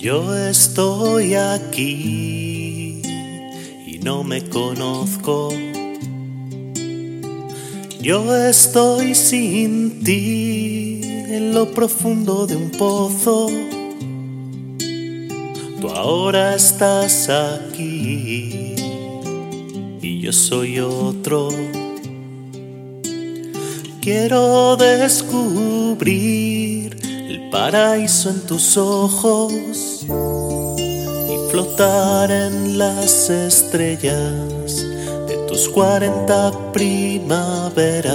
Yo estoy aquí y no me conozco. Yo estoy sin ti en lo profundo de un pozo. Tú ahora estás aquí y yo soy otro. Quiero descubrir paraíso en tus ojos y flotar en las estrellas de tus cuarenta primaveras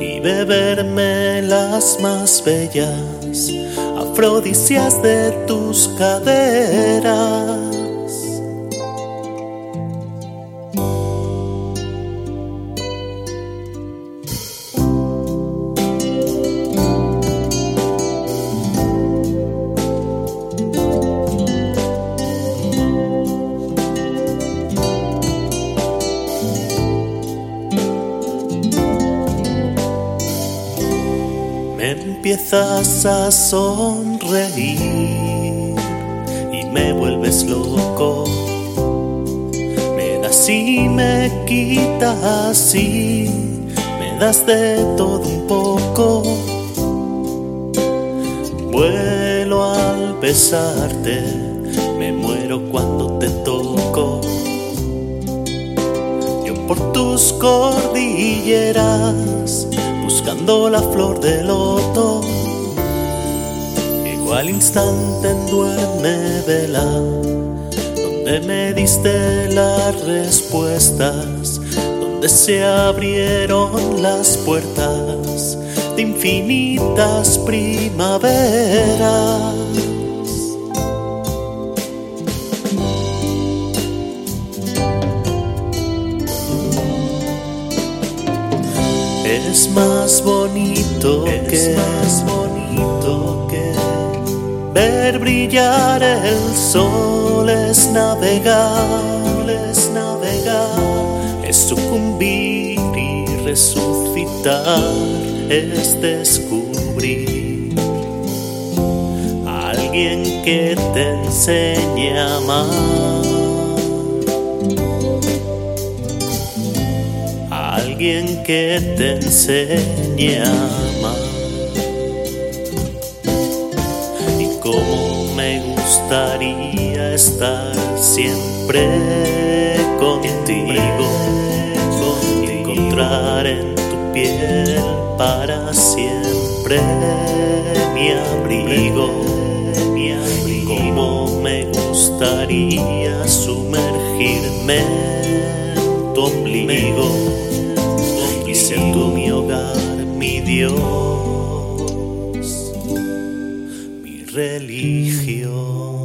y beberme las más bellas afrodisias de tus caderas. Empiezas a sonreír y me vuelves loco. Me das y me quitas y me das de todo un poco. Vuelo al besarte, me muero cuando te toco. Yo por tus cordilleras la flor de loto. Llegó al instante en duerme vela, donde me diste las respuestas, donde se abrieron las puertas de infinitas primaveras. Es más bonito que más bonito que ver brillar el sol es navegar, es navegar, es sucumbir y resucitar, es descubrir. A alguien que te enseñe a alguien que te enseñe a amar. Y cómo me gustaría estar siempre contigo, encontrar en tu piel para siempre mi abrigo. Y cómo me gustaría sumergirme tu ombligo ser tú mi hogar, mi Dios, mi religión.